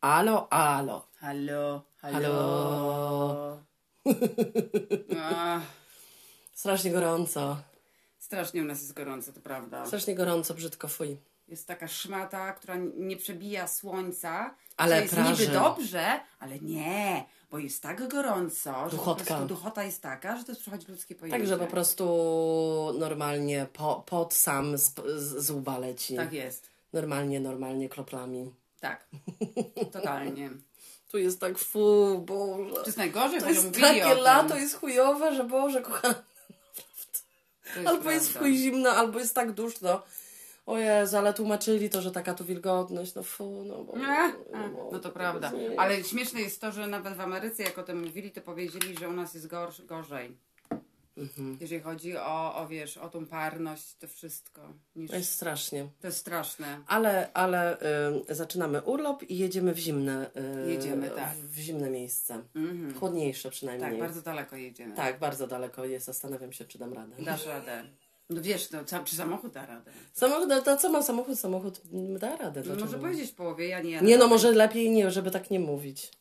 Alo, alo. Halo, Halo. Ach, Strasznie gorąco. strasznie u nas jest gorąco, to prawda. Strasznie gorąco, brzydko fuj. Jest taka szmata, która nie przebija słońca. Ale jest praży. niby dobrze, ale nie, bo jest tak gorąco, że Duchotka. duchota jest taka, że to jest przechodzi ludzkie pojęcie. Także po prostu normalnie po, pod sam z, z, z łba leci. Tak jest. Normalnie, normalnie kroplami. Tak. Totalnie. Tu jest tak fu, Boże. To jest najgorzej, To jest takie lato, jest chujowe, że Boże, kochana. Jest Albo jest prawda. chuj zimno, albo jest tak duszno. O Jezu, ale tłumaczyli to, że taka tu wilgotność, no fu, no bo... Nie? No to prawda. Ale śmieszne jest to, że nawet w Ameryce, jak o tym mówili, to powiedzieli, że u nas jest gorsz, gorzej. Mhm. Jeżeli chodzi o, o, wiesz, o tą parność, to wszystko. Niż... To jest strasznie. To jest straszne. Ale, ale y, zaczynamy urlop i jedziemy w zimne... Y, Jedziemy, tak. W zimne miejsce. Mhm. Chłodniejsze przynajmniej. Tak, bardzo daleko jedziemy. Tak, bardzo daleko jest. Zastanawiam się, czy dam radę. Dasz radę. No wiesz, no, czy samochód da radę? Samochód, no to co ma samochód? Samochód da radę. No, może powiedzieć w połowie, ja nie. Nie no, może lepiej nie, żeby tak nie mówić.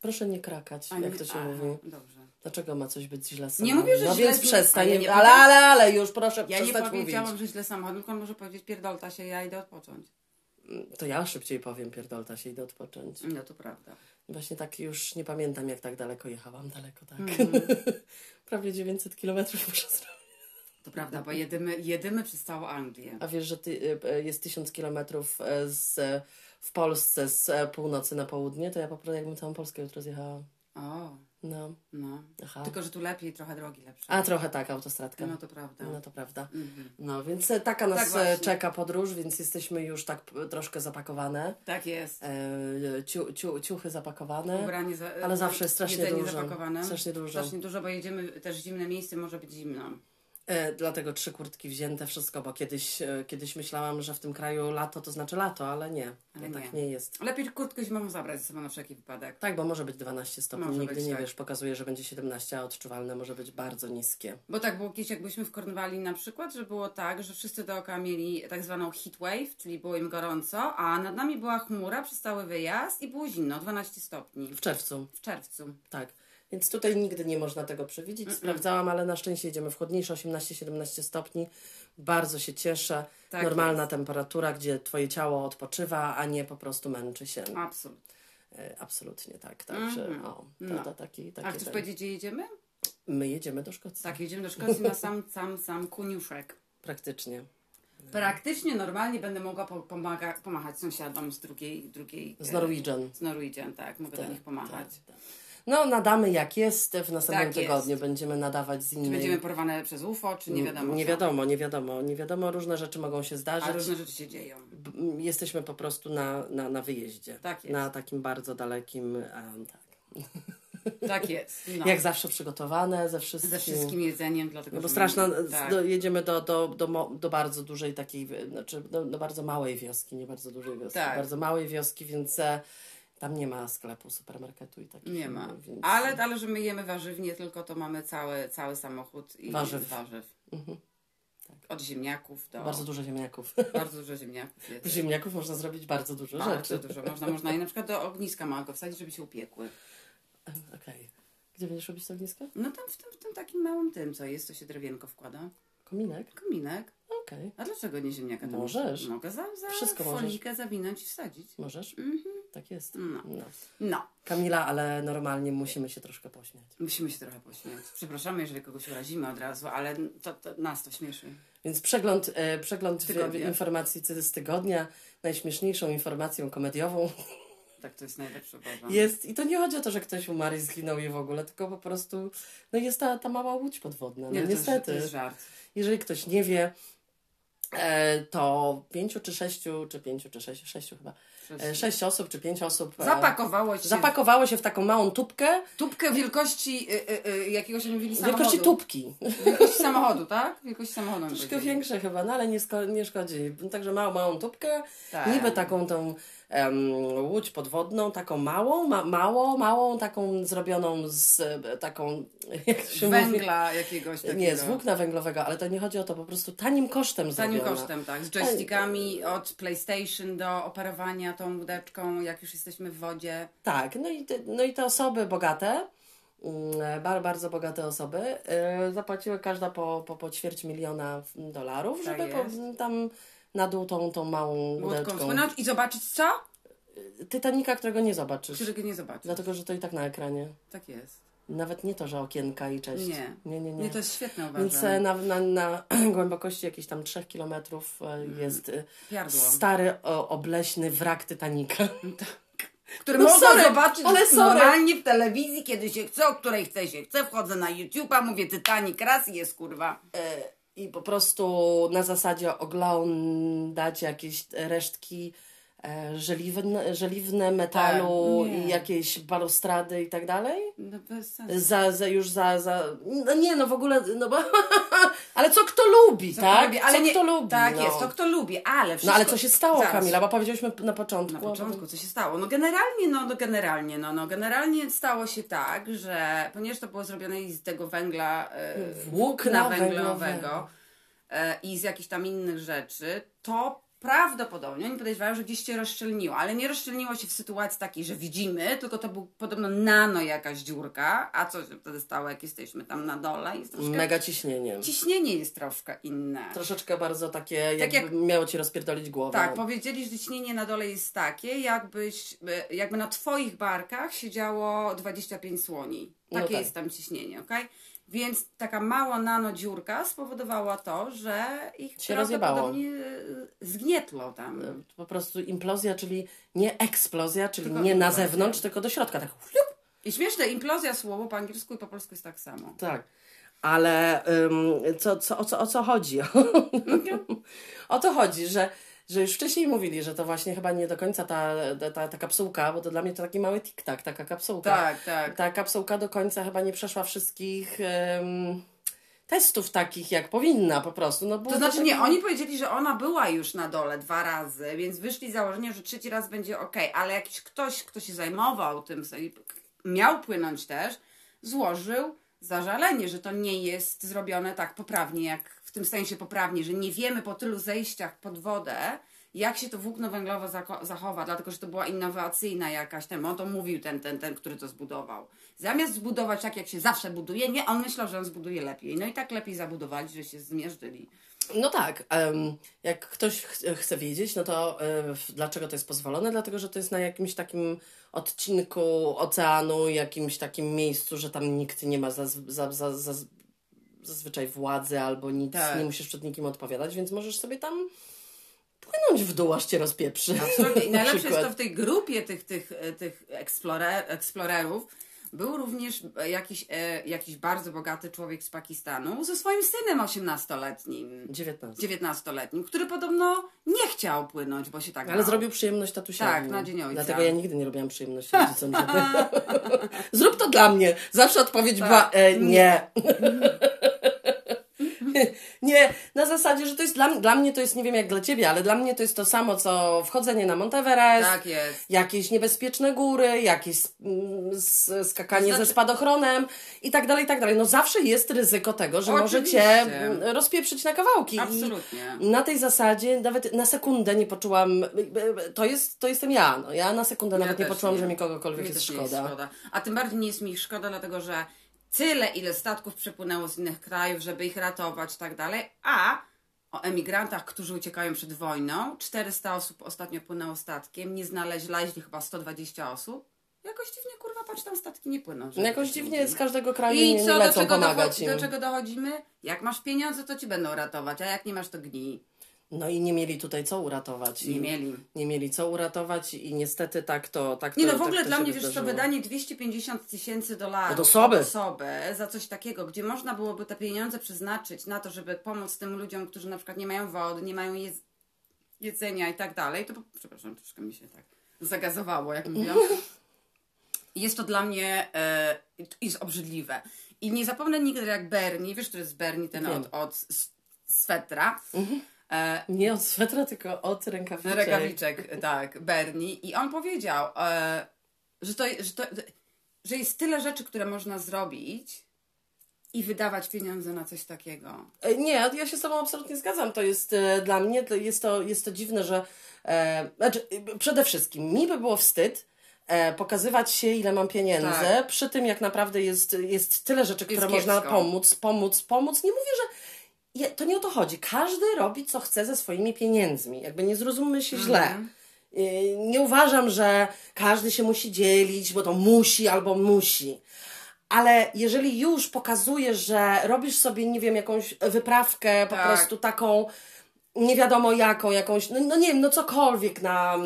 Proszę nie krakać, A, jak to się aha, mówi. Dobrze. Dlaczego ma coś być źle z Nie samochodem? mówię, że No źle więc przestań. ale nie ale, ale, ale, już proszę Ja nie powiedziałam, mówić. że źle samochód, tylko może powiedzieć pierdolta się, ja idę odpocząć. To ja szybciej powiem, pierdolta się, idę odpocząć. No to prawda. Właśnie tak już nie pamiętam, jak tak daleko jechałam. Daleko, tak. Mhm. Prawie 900 kilometrów muszę zrobić. To prawda, bo jedymy, jedymy przez całą Anglię. A wiesz, że ty, y, y, jest 1000 kilometrów y, z, w Polsce z północy na południe, to ja po prostu jakbym całą Polskę jutro zjechała. O, No, no. aha. Tylko, że tu lepiej, trochę drogi lepsze. A trochę tak, autostradka. No to prawda. No to prawda. Mhm. No więc e, taka nas Tak e, właśnie. czeka podróż, więc jesteśmy już tak troszkę zapakowane. Tak jest. E, ciu, ciu, ciuchy zapakowane. Ubranie za, ale zawsze jest strasznie dużo. zapakowane. Strasznie dużo. Strasznie dużo, bo jedziemy też w zimne miejsce, może być zimno. E, dlatego trzy kurtki wzięte, wszystko, bo kiedyś, e, kiedyś myślałam, że w tym kraju lato to znaczy lato, ale nie. Ale nie. tak nie jest. Lepiej kurtkę zimową zabrać ze sobą na wszelki wypadek. Tak, bo może być 12 stopni, Może nigdy być, nie tak. wiesz, pokazuje, że będzie 17, a odczuwalne może być bardzo niskie. Bo tak było kiedyś, jak byliśmy w Kornwali na przykład, że było tak, że wszyscy dookoła mieli tak zwaną heat wave, czyli było im gorąco, a nad nami była chmura przez cały wyjazd i było zimno, 12 stopni. W czerwcu, W czerwcu. tak. Więc tutaj nigdy nie można tego przewidzieć. Sprawdzałam, ale na szczęście jedziemy w chłodniejsze 18-17 stopni. Bardzo się cieszę. Tak Normalna temperatura, gdzie twoje ciało odpoczywa, a nie po prostu męczy się. Absolutnie. E, Absolutnie tak. Także Mhm. o, to, No. to taki, taki A chcesz ten. powiedzieć, gdzie jedziemy? My jedziemy do Szkocji. Tak, jedziemy do Szkocji na sam, sam, sam kuniuszek. Praktycznie. Praktycznie normalnie będę mogła po, pomaga, pomachać sąsiadom z drugiej, drugiej Z e, Norwegian. Z Norwegian, tak, mogę do nich pomachać. Tak, tak. No, nadamy jak jest. W następnym Tak jest. tygodniu będziemy nadawać z Czy innej... będziemy porwane przez UFO, czy nie wiadomo. Nie co. wiadomo, nie wiadomo. Nie wiadomo, różne rzeczy mogą się A zdarzyć. różne rzeczy się dzieją. B- m, Jesteśmy po prostu na, na, na wyjeździe. Tak jest. Na takim bardzo dalekim... em, tak. Tak jest. No. Jak zawsze przygotowane, ze wszystkim. Ze wszystkim jedzeniem, dlatego No bo straszna, Tak. do, jedziemy do, do, do, do bardzo dużej takiej, znaczy do, do bardzo małej wioski, nie bardzo dużej wioski, Tak. bardzo małej wioski, więc e, tam nie ma sklepu, supermarketu i takich. Nie ma. Więc... Ale, ale że my jemy warzywnie, tylko to mamy cały, cały samochód i Warzyw. warzyw. Mhm. Od ziemniaków do... Bardzo dużo ziemniaków. bardzo dużo ziemniaków jest. Ziemniaków można zrobić bardzo dużo Bardzo rzeczy. dużo. Można, można je na przykład do ogniska małego wsadzić, żeby się upiekły. Okej. Gdzie będziesz robić to ognisko? No tam w tym, w tym takim małym tym, co jest, to się drewienko wkłada. Kominek? Kominek. Okej. A dlaczego nie ziemniaka? To Możesz. Mogę za, za Wszystko możesz. folikę zawinąć i wsadzić. Możesz? Mhm. Tak jest. No. No. No. Kamila, ale normalnie musimy się troszkę pośmiać. Musimy się trochę pośmiać. Przepraszamy, jeżeli kogoś urazimy od razu, ale to, to, nas to śmieszy. Więc przegląd, e, przegląd Tygodnia. informacji z tygodnia, najśmieszniejszą informacją komediową Tak, to jest najlepsze, uważam. jest. I to nie chodzi o to, że ktoś umarł i zginął i w ogóle, tylko po prostu no jest ta, ta mała łódź podwodna. No Nie, to jest, niestety. to jest żart. Jeżeli ktoś nie wie, to pięciu czy sześciu, czy pięciu czy sześciu, sześciu chyba, e, sześć osób czy pięć osób e, Zapakowało się zapakowało się w taką małą tubkę tubkę wielkości y, y, y, jakiegoś mówili samochodu. wielkości tubki. Wielkości samochodu, tak? Wielkości samochodu. Troszkę większe chyba, no ale nie, nie szkodzi. Także małą, małą tubkę, Tak. niby taką tą em, łódź podwodną, taką małą, ma, mało, małą, taką zrobioną z taką, jak się mówi? Węgla jakiegoś takiego. Nie, z włókna węglowego, ale to nie chodzi o to, po prostu tanim kosztem Tanim zrobiona. kosztem, tak. Z joystickami od PlayStation do operowania tą łódeczką, jak już jesteśmy w wodzie. Tak, no i te, no i te osoby bogate, mm, bar, bardzo bogate osoby, y, zapłaciły każda po, po, po ćwierć miliona dolarów, Tak żeby po, tam na dół tą, tą małą Łódką łódeczką. spłynąć i zobaczyć co? Titanica, którego nie zobaczysz. Którego nie zobaczysz. Dlatego, że to i tak na ekranie. Tak jest. Nawet nie to, że okienka i cześć. Nie. nie, nie. nie. Nie, to jest świetne uważam. Więc na, na, na głębokości jakichś tam 3 kilometrów e, jest e, Piardło. stary, o, obleśny wrak Titanica. Który No można sorry, zobaczyć ale sorry. normalnie w telewizji, kiedy się chce, o której chce się chce. Wchodzę na YouTube'a, mówię Titanic, raz i jest kurwa. E, I po prostu na zasadzie oglądać jakieś resztki żeliwne, żeliwne metalu Tak, i jakieś balustrady i tak dalej. No bez sensu. Za, za już za, za. No nie, no w ogóle. No bo, ale co kto lubi, Co tak? kto lubi, ale co nie, kto lubi. Tak no. jest, to kto lubi, ale wszystko... No ale co się stało, Zaraz. Kamila? Bo powiedzieliśmy na początku. Na początku, co się stało? No generalnie, no, no generalnie, no, no generalnie stało się tak, że ponieważ to było zrobione z tego węgla, e, Włókna węglowego węglowego. e, i z jakichś tam innych rzeczy, to prawdopodobnie oni podejrzewają, że gdzieś się rozszczelniło, ale nie rozszczelniło się w sytuacji takiej, że widzimy, tylko to był podobno nano jakaś dziurka, a co się wtedy stało, jak jesteśmy tam na dole? Jest troszkę... Mega ciśnienie. Ciśnienie jest troszkę inne. Troszeczkę bardzo takie, jakby jak- miało ci rozpierdolić głowę. Tak, powiedzieli, że ciśnienie na dole jest takie, jakbyś, e, jakby na twoich barkach siedziało 25 słoni. No Takie tak. jest tam ciśnienie, ok? Więc taka mała nano dziurka spowodowała to, że ich Się rozjebało. prawdopodobnie e, zgnietło tam. Po prostu implozja, czyli nie eksplozja, czyli Tylko nie na zewnątrz, tylko do środka. Tak. I śmieszne, implozja słowo po angielsku i po polsku jest tak samo. Tak. Ale ym, co, co, o, co, o co chodzi? o to chodzi, że, że już wcześniej mówili, że to właśnie chyba nie do końca ta, ta, ta, kapsułka, bo to dla mnie to taki mały tik-tak, taka kapsułka. Tak, tak. Ta kapsułka do końca chyba nie przeszła wszystkich ym, testów takich, jak powinna po prostu. No, To znaczy nie, oni powiedzieli, że ona była już na dole dwa razy, więc wyszli z założenia, że trzeci raz będzie ok, ale jakiś ktoś, kto się zajmował tym, miał płynąć też, złożył zażalenie, że to nie jest zrobione tak poprawnie, jak tym sensie poprawnie, że nie wiemy po tylu zejściach pod wodę, jak się to włókno węglowe zachowa, dlatego że to była innowacyjna jakaś, ten, on to mówił ten, ten, ten, który to zbudował. Zamiast zbudować tak, jak się zawsze buduje, nie, on myślał, że on zbuduje lepiej. No i tak lepiej zabudowali, że się zmierzyli. No tak, jak ktoś ch chce wiedzieć, no to e, dlaczego to jest pozwolone? Dlatego, że to jest na jakimś takim odcinku oceanu, jakimś takim miejscu, że tam nikt nie ma zaz za, za, za, zazwyczaj władzy albo nic, Tak. nie musisz przed nikim odpowiadać, więc możesz sobie tam płynąć w dół, aż cię rozpieprzy. Absolutnie. I Na najlepsze jest to w tej grupie tych, tych, e, tych explorer, explorerów był również e, jakiś, e, jakiś bardzo bogaty człowiek z Pakistanu ze swoim synem 18-letnim, 19. 19-letnim, który podobno nie chciał płynąć, bo się tak Ale bał. zrobił przyjemność tatusiowi. Tak, na Dzień Ojca. Dlatego ja nigdy nie robiłam przyjemności rodzicom. Żeby... Zrób to dla mnie. Zawsze odpowiedź Tak. była e, nie. nie, na zasadzie, że to jest dla, dla mnie to jest, nie wiem jak dla ciebie, ale dla mnie to jest to samo, co wchodzenie na Monteverest, Tak jest. jakieś niebezpieczne góry, jakieś mm, skakanie Znaczy- ze spadochronem i tak dalej, i tak dalej. No zawsze jest ryzyko tego, że może Oczywiście. cię mm, rozpieprzyć na kawałki. I Absolutnie. na tej zasadzie nawet na sekundę nie poczułam, to, jest, to jestem ja, no. ja na sekundę nawet nie poczułam, nie. że mi kogokolwiek Mnie jest też nie szkoda. A tym bardziej nie jest mi szkoda, dlatego że tyle, ile statków przepłynęło z innych krajów, żeby ich ratować i tak dalej, a o emigrantach, którzy uciekają przed wojną, 400 osób ostatnio płynęło statkiem, nie znaleźli chyba 120 osób. Jakoś dziwnie, kurwa, patrz, tam statki nie płyną. No jakoś dziwnie z każdego kraju I nie, co, nie do lecą czego, pomagać docho- im. do czego dochodzimy? Jak masz pieniądze, to ci będą ratować, a jak nie masz, to gnij. No i nie mieli tutaj co uratować. Nie mieli. Nie mieli co uratować i niestety tak to tak Nie to, no, w tak ogóle to dla mnie, wiesz co, wydanie 250 tysięcy dolarów Od osoby. od osoby za coś takiego, gdzie można byłoby te pieniądze przeznaczyć na to, żeby pomóc tym ludziom, którzy na przykład nie mają wody, nie mają jedz- jedzenia i tak dalej, to przepraszam, troszkę mi się tak zagazowało, jak mówiłam. Jest to dla mnie e, jest obrzydliwe. I nie zapomnę nigdy, jak Bernie, wiesz, który jest Bernie, ten Wiem. od, od swetra, e, Nie od swetra, tylko od rękawiczek. Rękawiczek, tak, Bernie. I on powiedział, e, że, to, że, to, że jest tyle rzeczy, które można zrobić, i wydawać pieniądze na coś takiego. E, Nie, ja się z Tobą absolutnie zgadzam. To jest e, dla mnie, to jest, to, jest to dziwne, że e, znaczy, e, przede wszystkim mi by było wstyd e, pokazywać się, ile mam pieniędzy, Tak. przy tym jak naprawdę jest, jest tyle rzeczy, które kiepsko. można pomóc, pomóc, pomóc. Nie mówię, że to nie o to chodzi. Każdy robi, co chce ze swoimi pieniędzmi. Jakby nie zrozummy się źle. Y, Nie uważam, że każdy się musi dzielić, bo to musi albo musi. Ale jeżeli już pokazujesz, że robisz sobie, nie wiem, jakąś wyprawkę po Tak. prostu taką, nie wiadomo jaką, jakąś, no, no nie wiem, no cokolwiek na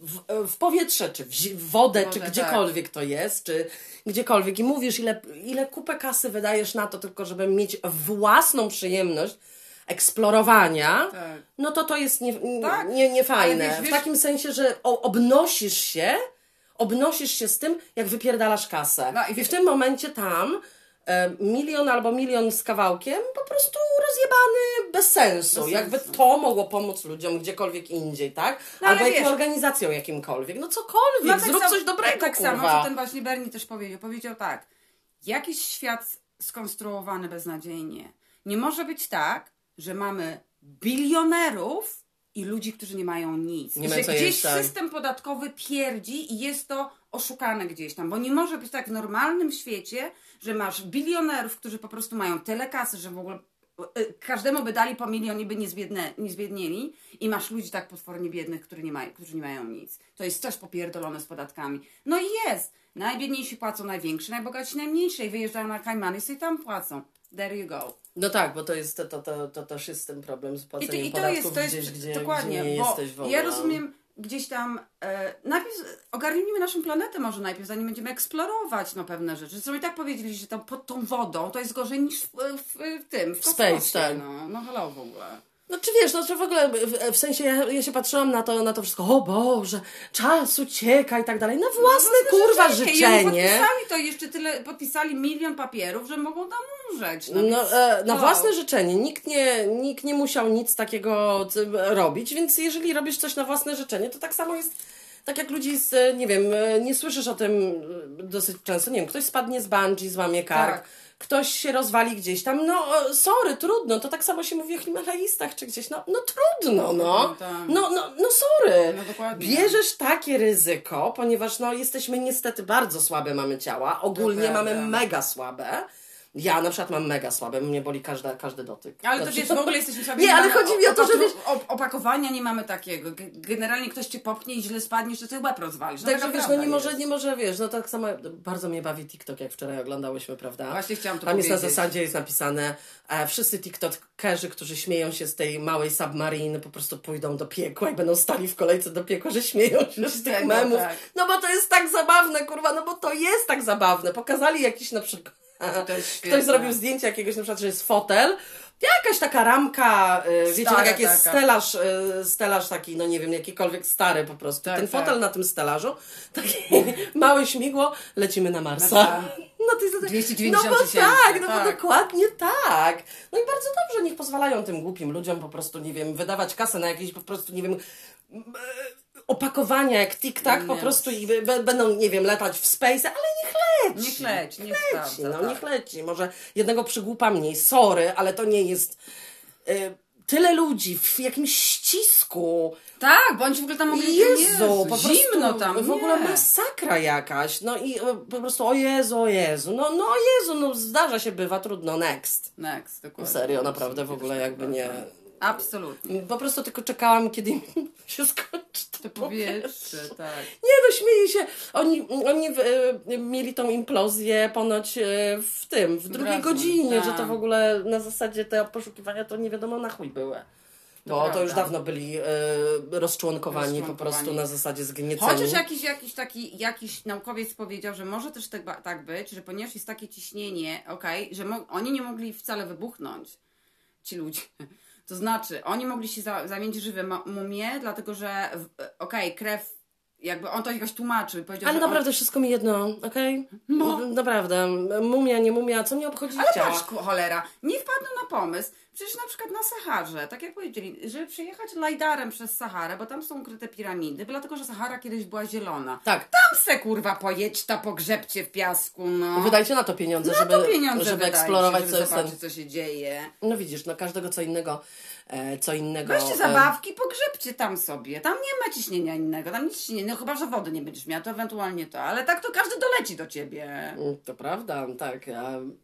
w, w powietrze, czy w, w wodę, Wodę, czy tak. gdziekolwiek to jest, czy gdziekolwiek i mówisz, ile, ile kupę kasy wydajesz na to, tylko żeby mieć własną przyjemność eksplorowania, Tak. no to to jest nie, nie, Tak, nie, nie ale fajne. wiesz, W takim sensie, że o, obnosisz się, obnosisz się z tym, jak wypierdalasz kasę. No i I wiesz- w tym momencie tam milion albo milion z kawałkiem po prostu rozjebany bez sensu. Bez Jakby sensu. to mogło pomóc ludziom gdziekolwiek indziej, tak? No, albo jakim organizacjom jakimkolwiek. No cokolwiek, No, tak zrób coś dobrego, Tak kurwa. samo, co ten właśnie Bernie też powiedział. Powiedział tak, jakiś świat skonstruowany beznadziejnie. Nie może być tak, że mamy bilionerów i ludzi, którzy nie mają nic. Nie że gdzieś jeść, tak. system podatkowy pierdzi i jest to oszukane gdzieś tam, bo nie może być tak w normalnym świecie, że masz bilionerów, którzy po prostu mają tyle kasy, że w ogóle każdemu by dali po milion i by nie, zbiedne, nie zbiednieli i masz ludzi tak potwornie biednych, którzy nie, mają, którzy nie mają nic. To jest też popierdolone z podatkami. No i jest. Najbiedniejsi płacą największe, najbogatsi najmniejsze i wyjeżdżają na Kajmany i sobie tam płacą. There you go. No tak, bo to jest to, to, to, to też jest ten problem z I, to, płaceniem i to podatków jest, to jest gdzieś, gdzie, dokładnie, gdzie nie bo jesteś w ogóle. ja rozumiem gdzieś tam, e, najpierw ogarnijmy naszą planetę może najpierw, zanim będziemy eksplorować no, pewne rzeczy. Zresztą i tak powiedzieli, że tam pod tą wodą to jest gorzej niż w, w, w tym, w Space, kosmosie. tak. No, no hello w ogóle. No czy wiesz, no czy w ogóle, w, w sensie ja, ja się patrzyłam na to, na to wszystko, o Boże, czas ucieka i tak dalej, na własne kurwa I oni życzenie. podpisali to jeszcze tyle, podpisali milion papierów, że mogą tam umrzeć. No, No, e, na własne życzenie. Nikt nie, nikt nie musiał nic takiego robić, więc jeżeli robisz coś na własne życzenie, to tak samo jest, tak jak ludzi z, nie wiem, e, nie słyszysz o tym e, dosyć często, nie wiem, ktoś spadnie z bungee, złamie kark, Tak. Ktoś się rozwali gdzieś tam, no e, sorry, trudno, to tak samo się mówi o Himalajistach czy gdzieś, no, no trudno, no, No, tak. no, no, no sorry. No. Bierzesz takie ryzyko, ponieważ no jesteśmy niestety bardzo słabe mamy ciała, ogólnie mamy mega słabe. Ja na przykład mam mega słabe, mnie boli każda, każdy dotyk. Ale to Znaczy- wiesz, w ogóle jesteśmy sobie... Nie, ale chodzi mi o to, że wiesz... Opakowania nie mamy takiego. Generalnie ktoś cię popnie i źle spadniesz, to ty łeb rozwalisz. No, Także wiesz, no nie może, nie może, wiesz, no tak samo bardzo mnie bawi TikTok, jak wczoraj oglądałyśmy, prawda? Właśnie chciałam to Tam jest na powiedzieć. zasadzie, jest napisane, e, wszyscy TikTokerzy, którzy śmieją się z tej małej submariny, po prostu pójdą do piekła i będą stali w kolejce do piekła, że śmieją się z tych memów. tak. No bo to jest tak zabawne, kurwa, no bo to jest tak zabawne. Pokazali jakiś na przykład... Ktoś zrobił zdjęcie jakiegoś, na przykład, że jest fotel, jakaś taka ramka, y, wiecie, Stara tak jak jest taka. stelaż, y, stelaż taki, no nie wiem, jakikolwiek stary po prostu. Tak, Ten tak. fotel na tym stelażu, takie małe śmigło, lecimy na Marsa. Marsa. No, to jest, 290 no bo tysięcy, tak, no bo tak. dokładnie tak. No i bardzo dobrze, niech pozwalają tym głupim ludziom po prostu, nie wiem, wydawać kasę na jakieś po prostu, nie wiem, opakowania jak tik-tak po prostu i będą, nie wiem, latać w space, ale niech leci. Niech leci, niech leci. sprawdza, No tak. niech leci. Może jednego przygłupa mniej. Sorry, ale to nie jest y, tyle ludzi w jakimś ścisku. Tak, bądź w ogóle tam mogli... Jezu, po zimno prostu tam, w ogóle nie. masakra jakaś. No i e, po prostu o Jezu, o Jezu. No, no o Jezu, no zdarza się, bywa, trudno, next. Next, dokładnie. Serio, naprawdę w ogóle jakby nie... Absolutnie. Po prostu tylko czekałam, kiedy się skończy to To powietrze, tak. Nie no, śmieję się. Oni, oni e, mieli tą implozję ponoć e, w tym, w drugiej Razem, godzinie, tak. że to w ogóle na zasadzie te poszukiwania to nie wiadomo na chuj były. Bo to, prawda. już dawno byli e, rozczłonkowani, po prostu na zasadzie zgnieceni. Chociaż jakiś, jakiś taki jakiś naukowiec powiedział, że może też tak, ba- tak być, że ponieważ jest takie ciśnienie, okej, że mo- oni nie mogli wcale wybuchnąć, ci ludzie. To znaczy, oni mogli się za- zamienić żywe mumie, dlatego że, w- okej, krew, jakby on to jakoś tłumaczył. Powiedział, Ale że on, naprawdę wszystko mi jedno, okej? Naprawdę. Mumia, nie mumia, co mnie obchodzi Ale ciała? patrz, cholera, nie wpadną na pomysł. Przecież na przykład na Saharze, tak jak powiedzieli, żeby przejechać lajdarem przez Saharę, bo tam są ukryte piramidy, dlatego że Sahara kiedyś była zielona. Tak. Tam se kurwa pojedź, pogrzebcie w piasku, no. Wydajcie na to pieniądze, na żeby, to pieniądze żeby wydajcie, eksplorować żeby co jest co się dzieje. No widzisz, no każdego co innego, co innego... Weźcie e, zabawki, pogrzebcie tam sobie. Tam nie ma ciśnienia innego, tam nic ciśnienia, no chyba, że wody nie będziesz miała, to ewentualnie to, ale tak to każdy doleci do ciebie. Mm, To prawda, tak.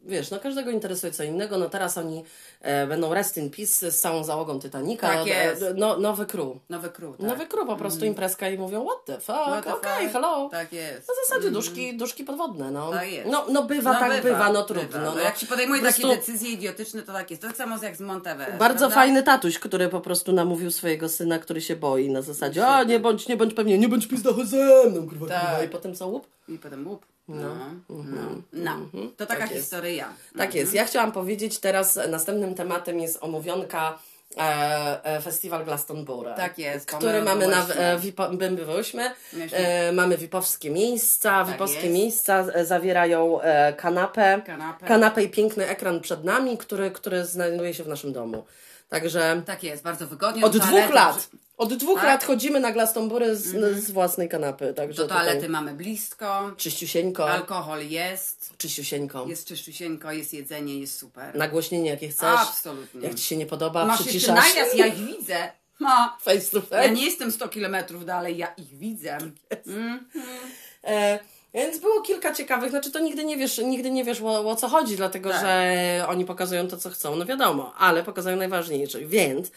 Wiesz, no każdego interesuje co innego. No teraz oni e, będą rest in peace z całą załogą Titanica. Tak jest. E, no, nowy crew. Nowy król, tak. Nowy crew, po prostu imprezka i mówią what the fuck, okej, fuck? hello. Tak jest. Na zasadzie duszki, duszki podwodne, no. Tak jest. No, no bywa, tak bywa, no trudno. No, no. jak się podejmuje Po takie prostu decyzje idiotyczne, to tak jest. To tak samo jak z Monteverest. Bardzo prawda? fajny tatuś, który po prostu namówił swojego syna, który się boi na zasadzie, a nie bądź, nie bądź pewnie, nie bądź pizda ze mną, kurwa, Tak. kurwa. I potem co łup? I potem łup. No, no, no. mhm. To taka Tak jest. historyja. Tak jest. Ja chciałam powiedzieć teraz, następnym tematem jest omówionka e, e, Festiwal Glastonbury. Tak jest, Który my mamy na e, Wipo, my byłyśmy. E, mamy wipowskie miejsca. Tak Wipowskie jest. miejsca e, zawierają e, kanapę, Kanapę. kanapę i piękny ekran przed nami, który, który znajduje się w naszym domu. Także Tak jest, bardzo wygodnie. od dwóch toalety- lat. Od dwóch Tak? lat chodzimy na Glastonbury z, z własnej kanapy. Także Do toalety tutaj mamy blisko. czyściusieńko. Alkohol jest. Czyściusieńko. Jest czyściusieńko, jest jedzenie, jest super. Nagłośnienie jakie chcesz. Absolutnie. Jak ci się nie podoba, Masz przyciszasz. najazd, ja ich widzę. Ma. Face to face. Ja nie jestem 100 kilometrów dalej, ja ich widzę. E, więc było kilka ciekawych, znaczy to nigdy nie wiesz, nigdy nie wiesz o, o co chodzi, dlatego Tak. że oni pokazują to, co chcą, no wiadomo, ale pokazują najważniejsze. Więc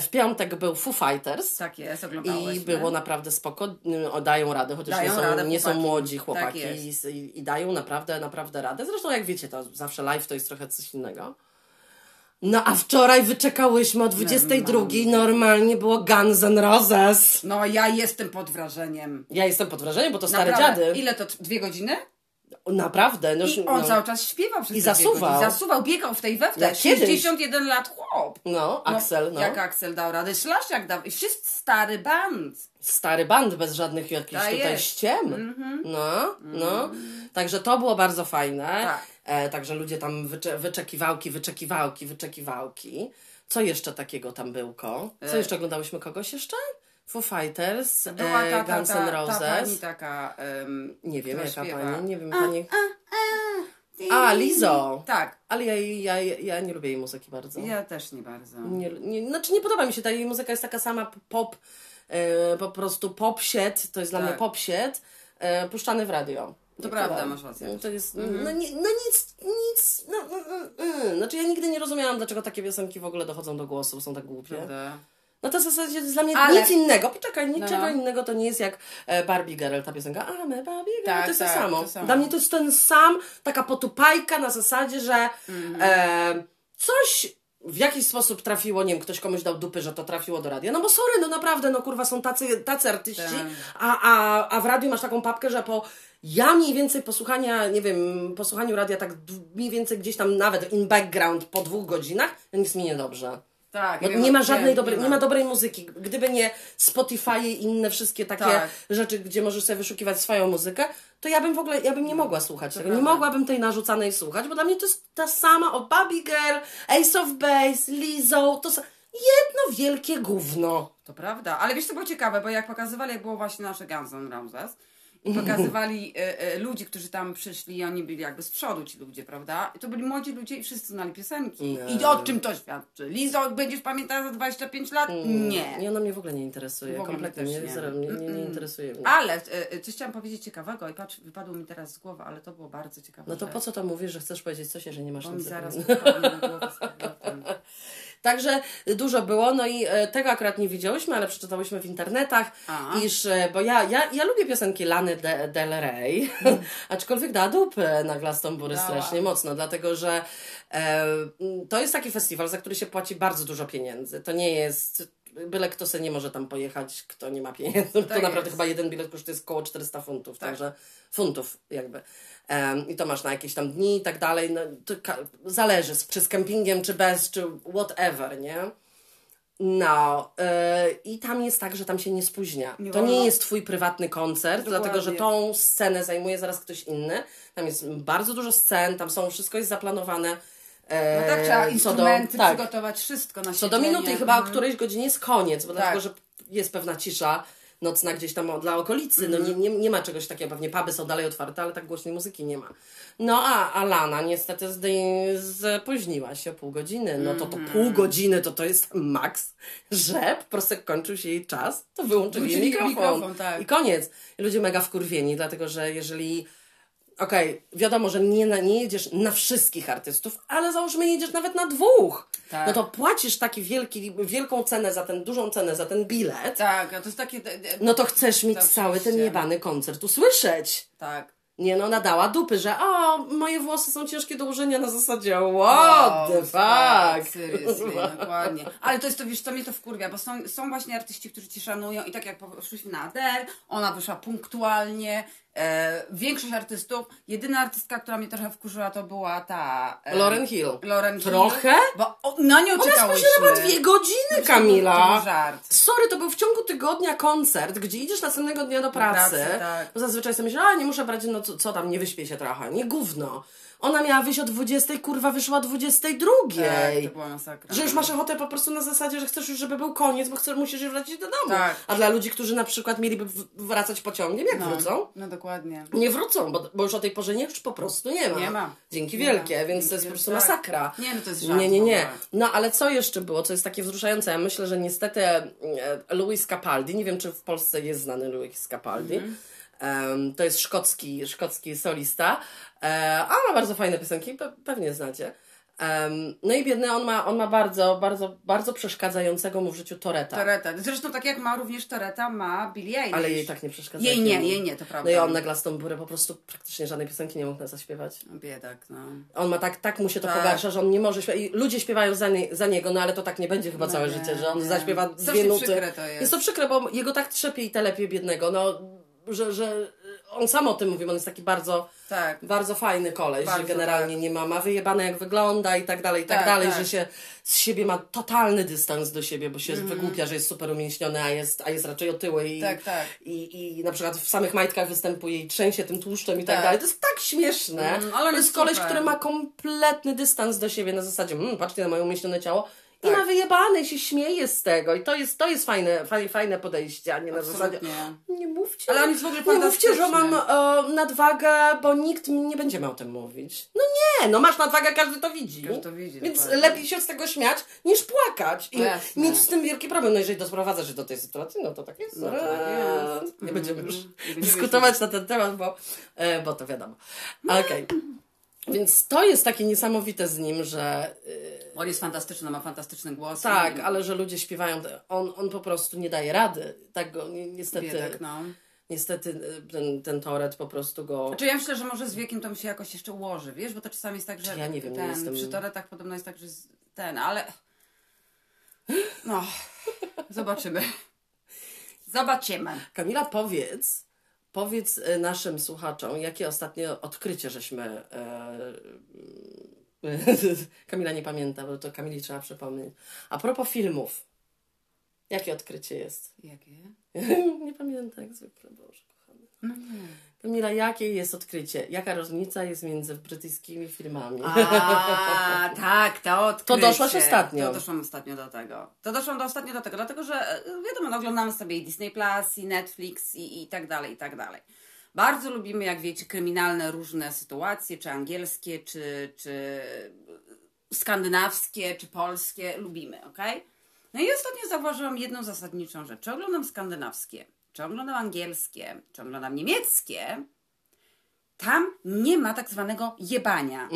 w piątek był Foo Fighters. Tak jest, I było naprawdę spoko, o, dają radę, chociaż Dają nie, są, radę nie są młodzi Tak chłopaki jest. i, i dają naprawdę, naprawdę radę. Zresztą jak wiecie, to zawsze live to jest trochę coś innego. No a wczoraj wyczekałyśmy o 22, normalnie było Guns N' Roses. No ja jestem pod wrażeniem. Ja jestem pod wrażeniem, bo to stare Naprawdę. dziady. Ile to? Dwie godziny? Naprawdę. No, I on no. cały czas śpiewał przez I zasuwał. godziny. Zasuwał, biegał w tej we w Jak te. kiedyś. 61 lat chłop. No, Axel, no. Jak Axel dał radę. Szlaszak dał. I wszyscy stary band. Stary band bez żadnych jakichś Tak tutaj jest. ściem. No, no. Także to było bardzo fajne. Tak. E, także ludzie tam wycze, wyczekiwałki, wyczekiwałki, wyczekiwałki. Co jeszcze takiego tam byłko? Co jeszcze oglądałyśmy kogoś jeszcze? Foo Fighters, E. Była e, ta, ta, Guns ta, N' ta Roses. pani taka... em, nie wiem, jaka śpiewa. pani, nie wiem, pani. A, Lizo. Tak. Ale ja, ja, ja nie lubię jej muzyki bardzo. Ja też nie bardzo. Nie, nie, znaczy nie podoba mi się, ta jej muzyka jest taka sama pop, e, po prostu pop shit, to jest dla Tak. mnie pop shit, e, puszczany w radio. To I prawda, masz rację. Mhm. No To jest, no, nie, no nic, nic, no, mm, mm, mm. znaczy ja nigdy nie rozumiałam, dlaczego takie piosenki w ogóle dochodzą do głosu, są tak głupie. Prawda. No to w zasadzie jest dla mnie Ale- nic innego, poczekaj, niczego no. innego to nie jest jak e, Barbie Girl, ta piosenka, a my Barbie Girl, Tak, to jest tak, to samo. to samo. Dla mnie to jest ten sam, taka potupajka na zasadzie, że Mhm. e, coś w jakiś sposób trafiło, nie wiem, ktoś komuś dał dupy, że to trafiło do radia. No bo sorry, no naprawdę, no kurwa, są tacy, tacy artyści, Tak. a, a, a w radiu masz taką papkę, że po ja mniej więcej posłuchania, nie wiem, posłuchaniu radia tak mniej więcej gdzieś tam nawet in background po dwóch godzinach, no nic mi niedobrze. Tak. No, nie ma żadnej dobrej, ma. nie ma dobrej muzyki. Gdyby nie Spotify i inne wszystkie takie Tak. rzeczy, gdzie możesz sobie wyszukiwać swoją muzykę, to ja bym w ogóle, ja bym nie mogła słuchać tego. Nie mogłabym tej narzucanej słuchać, bo dla mnie to jest ta sama o Barbie Girl, Ace of Base, Lizzo, to jedno wielkie gówno. To prawda, ale wiesz co było ciekawe, bo jak pokazywali, jak było właśnie nasze Guns N' Roses i pokazywali e, e, ludzi, którzy tam przyszli i oni byli jakby z przodu ci ludzie, prawda? I to byli młodzi ludzie i wszyscy znali piosenki. Nie. I o czym to świadczy? Lizo, będziesz pamiętała za 25 lat? Nie. Nie, ona mnie w ogóle nie interesuje. W ogóle Kompletnie mnie, nie. nie, nie, nie interesuje mnie. Ale e, e, coś chciałam powiedzieć ciekawego i patrz, wypadło mi teraz z głowy, ale to było bardzo ciekawe. No to po co to mówisz, że chcesz powiedzieć coś, że nie masz nic zaraz zaraz... Także dużo było, no i e, tego akurat nie widziałyśmy, ale przeczytałyśmy w internetach, A. iż, e, bo ja, ja, ja lubię piosenki Lany De, Del Rey, aczkolwiek da dupy na Glastonbury Dała. strasznie mocno, dlatego że e, to jest taki festiwal, za który się płaci bardzo dużo pieniędzy. To nie jest, byle kto se nie może tam pojechać, kto nie ma pieniędzy. to Tak naprawdę jest. chyba jeden bilet kosztuje około 400 funtów, Tak. także funtów jakby. I to masz na jakieś tam dni i tak dalej. No, zależy, czy z kempingiem, czy bez, czy whatever, nie? No, yy, i tam jest tak, że tam się nie spóźnia. Nie to wolno. nie jest twój prywatny koncert, Dokładnie. dlatego że tą scenę zajmuje zaraz ktoś inny. Tam jest bardzo dużo scen, tam są, wszystko jest zaplanowane. E, No tak, trzeba instrumenty do, tak, przygotować, wszystko na co do siedzenie. minuty chyba o którejś godzinie jest koniec, bo Tak. dlatego, że jest pewna cisza nocna gdzieś tam dla okolicy. No Mhm. nie, nie, nie ma czegoś takiego, pewnie puby są dalej otwarte, ale tak głośnej muzyki nie ma. No a Alana niestety spóźniła się o pół godziny. No to to Mhm. pół godziny to to jest maks, że po prostu kończył się jej czas, to wyłączyli mikrofon. mikrofon, tak. I koniec. I ludzie mega wkurwieni, dlatego że jeżeli Okej, wiadomo, że nie, na, nie jedziesz na wszystkich artystów, ale załóżmy jedziesz nawet na dwóch. Tak. No to płacisz taki wielki, wielką cenę za ten, dużą cenę za ten bilet. Tak, to jest takie... No to chcesz mieć Tak, cały ten jebany koncert usłyszeć. Tak. Nie no, nadała dupy, że o, moje włosy są ciężkie do ułożenia na zasadzie what the tak, fuck. Seriously, dokładnie. Ale to jest to, wiesz, co mnie to wkurwia, bo są, są właśnie artyści, którzy ci szanują i tak jak poszliśmy na Adele, ona wyszła punktualnie, e, większość artystów, jedyna artystka, która mnie trochę wkurzyła, to była ta... E, Lauren Hill. Lauren Hill. Trochę? Bo o, na nią Ona czekałyśmy. spóźniła dwie godziny, był- Kamila. To był żart. Sorry, to był w ciągu tygodnia koncert, gdzie idziesz następnego dnia do pracy. pracy, tak. Bo zazwyczaj sobie myślę, a nie muszę brać, no co, co tam, nie wyśpię się trochę. Nie gówno. Ona miała wyjść o 20, kurwa wyszła o 22. Tak, to była masakra. Że już masz ochotę po prostu na zasadzie, że chcesz już, żeby był koniec, bo chcesz, musisz już wrócić do domu. Tak. A dla ludzi, którzy na przykład mieliby wracać pociągiem, jak no, wrócą? No dokładnie. Nie wrócą, bo, bo już o tej porze nie, już po prostu nie ma. Nie ma. Dzięki Nie wielkie, ma. więc Dzięki to jest po prostu tak. masakra. Nie, no to jest żart Nie, nie, nie. No ale co jeszcze było, co jest takie wzruszające? Ja myślę, że niestety e, Louis Capaldi, nie wiem czy w Polsce jest znany Louis Capaldi, Mhm. Em, to jest szkocki, szkocki solista, e, a ma bardzo fajne piosenki, pe- pewnie znacie. Em, no i biedny, on ma, on ma bardzo, bardzo, bardzo przeszkadzającego mu w życiu Toreta. Toreta. Zresztą tak jak ma również Toreta, ma Billie Eilish. Ale jej tak nie przeszkadza. Jej nie, jej nie, to prawda. No i on na Glastonbury po prostu praktycznie żadnej piosenki nie mógł zaśpiewać. No, Biedak, no. On ma tak, tak mu się to Tak. pogarsza, że on nie może śpiewać. I ludzie śpiewają za, nie, za niego, no ale to tak nie będzie chyba No całe nie, życie, że on nie. zaśpiewa dwie Strasznie nuty. przykre to jest. to przykre, bo jego tak trzepie i telepie biednego, no, że, że on sam o tym mówi, on jest taki bardzo, Tak. bardzo fajny koleś, Bardzo, że generalnie nie ma, ma wyjebane jak wygląda i tak dalej, i tak, Tak, dalej, tak. że się z siebie ma totalny dystans do siebie, bo się Mhm. wygłupia, że jest super umięśniony, a jest, a jest raczej otyły i, Tak, tak. i, i na przykład w samych majtkach występuje i trzęsie tym tłuszczem i tak, Tak. dalej. To jest tak śmieszne. Mm, ale to jest jest koleś, super. który ma kompletny dystans do siebie na zasadzie, mmm, patrzcie na moje umieśnione ciało. I Tak. ma wyjebane i się śmieje z tego. I to jest, to jest fajne, fajne, fajne podejście, a nie na zasadzie. Absolutnie. Nie mówcie. Ale on jest w ogóle Nie mówcie, że mam e, nadwagę, bo nikt nie będzie miał o tym mówić. No nie, no masz nadwagę, każdy to widzi. Każdy to widzi, Więc dokładnie. lepiej się z tego śmiać, niż płakać. I No jasne. mieć z tym wielki problem. No jeżeli doprowadza się do tej sytuacji, no to tak jest. No tak jest. Nie będziemy już dyskutować na ten temat, bo, e, bo to wiadomo. Okej. Więc to jest takie niesamowite z nim, że e, On jest fantastyczny, ma fantastyczny głos. tak, I- ale że ludzie śpiewają, on, on po prostu nie daje rady. Tak go ni- niestety, Biedak, no. niestety e, ten, ten Toret po prostu go... Znaczy ja myślę, że może z wiekiem to mi się jakoś jeszcze ułoży, wiesz, bo to czasami jest tak, że Ja nie wiem, nie ten, jestem- przy toretach podobno jest tak, że ten, ale no, zobaczymy. Zobaczymy. Kamila, powiedz, powiedz e, naszym słuchaczom, jakie ostatnie odkrycie żeśmy... E, Kamila nie pamięta, bo to Kamili trzeba przypomnieć. A propos filmów, jakie odkrycie jest? Jakie? nie pamiętam jak zwykle, Boże kochany. No nie. Kamila, jakie jest odkrycie? Jaka różnica jest między brytyjskimi filmami? A, tak, to odkrycie. doszłaś ostatnio. To doszłam ostatnio do tego. To doszłam do ostatnio do tego, dlatego że e, wiadomo, no, oglądamy sobie i Disney Plus, i Netflix, i, i tak dalej, i tak dalej. Bardzo lubimy, jak wiecie, kryminalne różne sytuacje, czy angielskie, czy, czy skandynawskie, czy polskie. Lubimy, ok? No i ostatnio zauważyłam jedną zasadniczą rzecz. Oglądam skandynawskie, czy oglądam angielskie, czy oglądam niemieckie, tam nie ma tak zwanego jebania.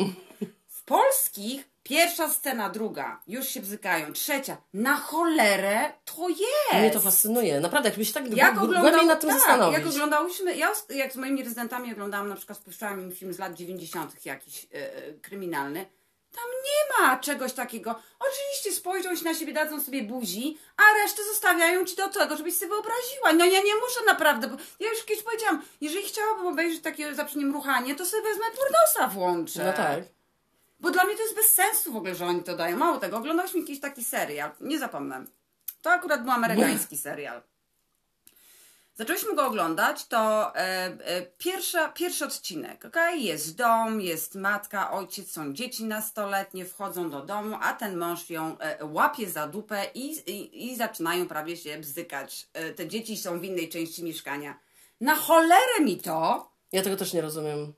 W polskich pierwsza scena, druga, już się bzykają, trzecia, na cholerę to jest. Mnie to fascynuje. Naprawdę, jakbyś tak Jak gł- oglądał, głębiej nad tym tak, zastanowić. jak oglądałyśmy, ja jak z moimi rezydentami oglądałam, na przykład spuszczałam im film z lat 90. jakiś e, kryminalny, tam nie ma czegoś takiego. Oczywiście spojrzą się na siebie, dadzą sobie buzi, a resztę zostawiają ci do tego, żebyś sobie wyobraziła. No ja nie muszę naprawdę, bo ja już kiedyś powiedziałam, jeżeli chciałabym obejrzeć takie za przy nim ruchanie, to sobie wezmę pornosa włączę. No tak. Bo dla mnie to jest bez sensu w ogóle, że oni to dają. Mało tego, oglądałyśmy jakiś taki serial, nie zapomnę. To akurat był amerykański serial. Zaczęliśmy go oglądać, to e, e, pierwsza, pierwszy odcinek, okej? Jest dom, jest matka, ojciec, są dzieci nastoletnie, wchodzą do domu, a ten mąż ją e, łapie za dupę i, i, i zaczynają prawie się bzykać. E, te dzieci są w innej części mieszkania. Na cholerę mi to, Ja tego też nie rozumiem.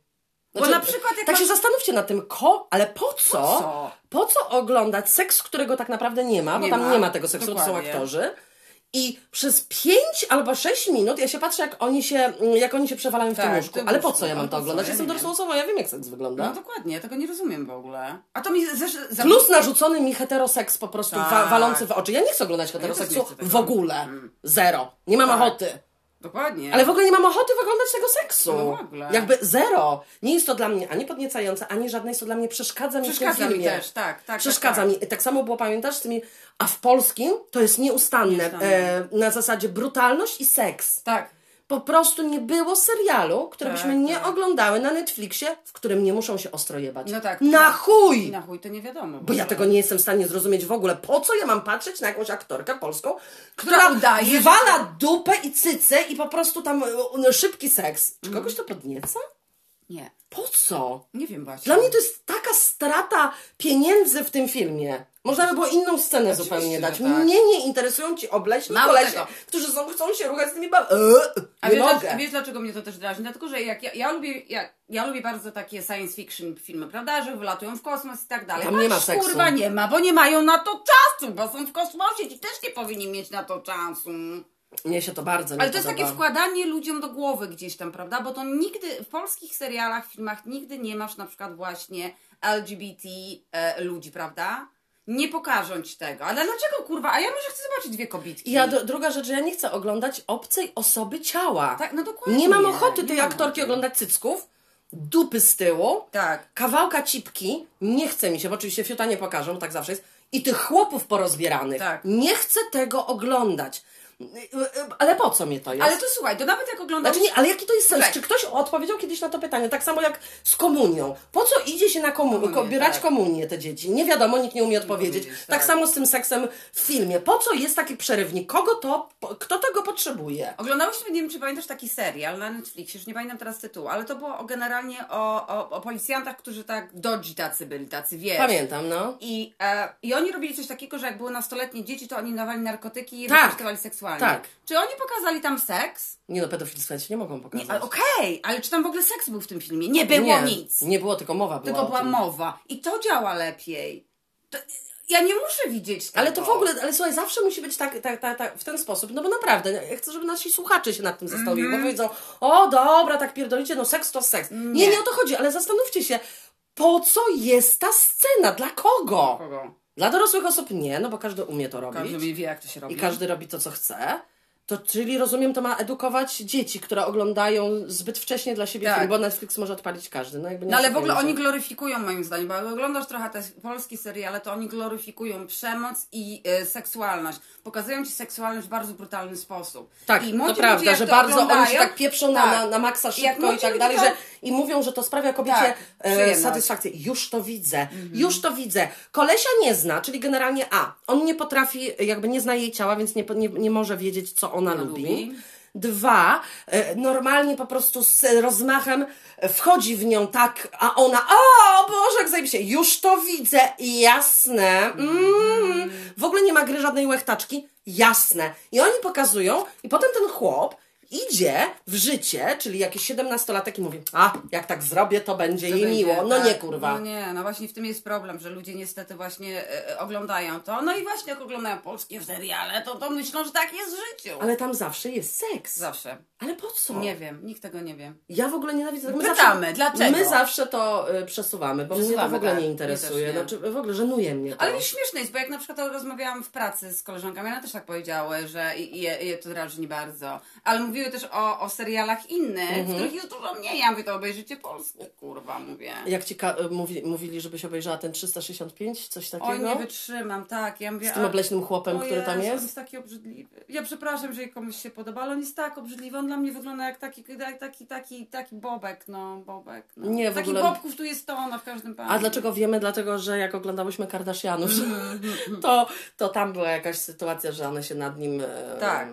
Bo na przykład jak tak masz- się zastanówcie nad tym, ko, ale po co? co? Po co oglądać seks, którego tak naprawdę nie ma, bo Nie tam ma. nie ma tego seksu, to są Dokładnie. aktorzy. I przez 5 albo 6 minut ja się patrzę, jak oni się, jak oni się przewalają w Tak, tym w łóżku. Ale po co ja mam Ale to oglądać? Ja Jestem dorosłą osobą, ja wiem, jak seks wygląda. no dokładnie, ja tego nie rozumiem w ogóle. A to mi zesz. Plus narzucony mi heteroseks po prostu Tak. wa- walący w oczy. Ja nie chcę oglądać heteroseksu tego. w ogóle. Zero. Nie mam Tak. ochoty. Dokładnie. Ale w ogóle nie mam ochoty oglądać tego seksu. No w ogóle. Jakby zero. Nie jest to dla mnie ani podniecające, ani żadne jest to dla mnie przeszkadza mi Przeszkadza mi też, tak, tak. Przeszkadza tak, mi. Tak samo było, pamiętasz, z tymi... A w polskim to jest nieustanne. Nieustanne. E, na zasadzie brutalność i seks. Tak. Po prostu nie było serialu, które Tak, byśmy nie tak. oglądały na Netflixie, w którym nie muszą się ostro jebać. No tak. Na tak. chuj! Na chuj to nie wiadomo. Bo ja tego nie jestem w stanie zrozumieć w ogóle. Po co ja mam patrzeć na jakąś aktorkę polską, która, Która udaje, wywala dupę i cycę i po prostu tam e, szybki seks. Czy kogoś to podnieca? Nie. Po co? Nie wiem właśnie. Dla mnie to jest taka strata pieniędzy w tym filmie. Można by było inną scenę Oczywiście, zupełnie dać. tak. Mnie nie interesują ci obleśni Mało kolesie, tego. którzy są, chcą się ruchać z tymi bab... Eee, A wiesz, mogę. dlaczego- wiesz dlaczego mnie to też drażni? Dlatego, że jak ja, ja lubię, ja, ja lubię bardzo takie science fiction filmy, prawda? Że wylatują w kosmos i tak dalej. Tam nie ma seksu. kurwa nie ma, bo nie mają na to czasu, bo są w kosmosie. Ci też nie powinni mieć na to czasu. Mnie się to bardzo nie Ale to jest podoba. takie wkładanie ludziom do głowy gdzieś tam, prawda? Bo to nigdy w polskich serialach, filmach nigdy nie masz na przykład właśnie LGBT e, ludzi, prawda? Nie pokażą ci tego. Ale dlaczego kurwa? A ja może chcę zobaczyć dwie kobitki. I ja, druga rzecz, że ja nie chcę oglądać obcej osoby ciała. Tak, no dokładnie. Nie mam ochoty tej aktorki oglądać cycków, dupy z tyłu, Tak. kawałka cipki, nie chce mi się, bo oczywiście fiuta nie pokażą, bo tak zawsze jest, i tych chłopów porozbieranych. Tak. Nie chcę tego oglądać. Ale po co mnie to jest? Ale to słuchaj, to nawet jak oglądasz... Znaczy nie, ale jaki to jest sens? Czy ktoś odpowiedział kiedyś na to pytanie? Tak samo jak z komunią. Po co idzie się na komu- Komunię, ko- brać tak. komunię te dzieci? Nie wiadomo, nikt nie umie odpowiedzieć. powiedzieć, tak. tak. samo z tym seksem w filmie. Po co jest taki przerywnik? Kogo to, kto tego potrzebuje? Oglądałyśmy, nie wiem czy pamiętasz taki serial na Netflixie, już nie pamiętam teraz tytułu, ale to było generalnie o, o, o policjantach, którzy tak dodzi tacy byli, tacy wiesz. Pamiętam, no. I, e, I oni robili coś takiego, że jak były nastoletnie dzieci, to oni dawali narkotyki i Tak. wykorzystywali seksualnie. Tak. Czy oni pokazali tam seks? Nie no, pedofilstwa ci nie mogą pokazać. Okej, ale czy tam w ogóle seks był w tym filmie? Nie było nie, nic. Nie było, tylko mowa była Tylko była mowa. I to działa lepiej. To, ja nie muszę widzieć tego. Ale to w ogóle, ale słuchaj, zawsze musi być tak, tak, tak, tak w ten sposób, no bo naprawdę, ja chcę, żeby nasi słuchacze się nad tym zastanowili, Mhm. bo powiedzą, o dobra, tak pierdolicie, no seks to seks. Nie. nie, Nie. o to chodzi, ale zastanówcie się, po co jest ta scena, dla kogo? Kogo? Dla dorosłych osób nie, no bo każdy umie to robić Każdy wie, jak to się robi. i każdy robi to, co chce. To, czyli rozumiem, to ma edukować dzieci, które oglądają zbyt wcześnie dla siebie Tak. film, bo Netflix może odpalić każdy. No, jakby nie No ale w ogóle oni gloryfikują moim zdaniem, bo jak oglądasz trochę te polskie seriale, to oni gloryfikują przemoc i e, seksualność. Pokazują ci seksualność w bardzo brutalny sposób. Tak, I to prawda, ludzie, że to bardzo oni się oglądają, tak pieprzą na, tak. na, na maksa szybko i tak dalej, to- że i mówią, że to sprawia kobiecie Tak, e, satysfakcję. Już to widzę, już to widzę. Kolesia nie zna, czyli generalnie A, on nie potrafi, jakby nie zna jej ciała, więc nie, nie, nie może wiedzieć, co ona Ona lubi. lubi. Dwa, e, normalnie po prostu z rozmachem wchodzi w nią tak, a ona, o Boże, jak zajebiście, już to widzę, jasne, mm. w ogóle nie ma gry żadnej łechtaczki, jasne. I oni pokazują, i potem ten chłop idzie w życie, czyli jakiś 17-latek i mówi, a, jak tak zrobię, to będzie jej miło. No tak. nie, kurwa. No nie, no właśnie w tym jest problem, że ludzie niestety właśnie e, oglądają to. No i właśnie jak oglądają polskie seriale, to, to myślą, że tak jest w życiu. Ale tam zawsze jest seks. Zawsze. Ale po co? Nie wiem, nikt tego nie wie. Ja w ogóle nienawidzę tego. My Pytamy, zawsze, dlaczego? My zawsze to y, przesuwamy, bo mnie to w Przesuwamy, ogóle tak. nie interesuje. nie. Znaczy, w ogóle żenuje mnie to. Ale wiesz, śmieszne jest, bo jak na przykład rozmawiałam w pracy z koleżankami, one też tak powiedziały, że je, je to drażni bardzo. Ale mówiły też o, o serialach innych, Mhm. w których jest dużo mniej. Ja mówię, to obejrzycie polskie, kurwa, mówię. Jak ci mówi, mówili, żebyś obejrzała ten 365, coś takiego? Oj, nie wytrzymam, tak. Ja mówię, Z tym obleśnym chłopem, o który tam Jezu, On jest? jest taki obrzydliwy. Ja przepraszam, że komuś się podoba, ale on jest tak obrzydliwy. On dla mnie wygląda jak taki, jak taki, taki, taki bobek, no, bobek. No. Nie, w Takich ogóle- bobków tu jest tona w każdym panu. A dlaczego wiemy? Dlatego, że jak oglądałyśmy Kardashianów, to, to tam była jakaś sytuacja, że one się nad nim e, Tak.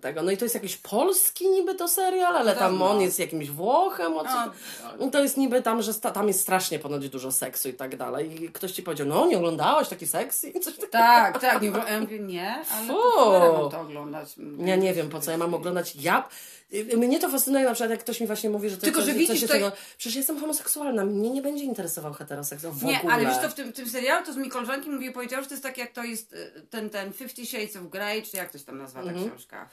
tego. No i to jest jakiś polski niby to serial, ale tam on jest jakimś Włochem. O co... I to jest niby tam, że tam jest strasznie ponoć dużo seksu i tak dalej. I ktoś ci powiedział, no nie oglądałaś taki seks i coś takiego. Tak, tak. Nie, ja mówię, nie ale po to oglądać. Ja nie wiem, po co ja mam oglądać. Ja... Mnie to fascynuje na przykład, jak ktoś mi właśnie mówi, że to Tylko, coś, że coś widzisz, się to- tego... Przecież jestem homoseksualna, mnie nie będzie interesował heteroseks w Nie, ogóle. ale wiesz to w tym, tym serialu, to z mi koleżanki mówi, powiedziała, że to jest tak jak to jest y, ten, ten Fifty Shades of Grey, czy jak to się tam nazywa Mhm. ta książka.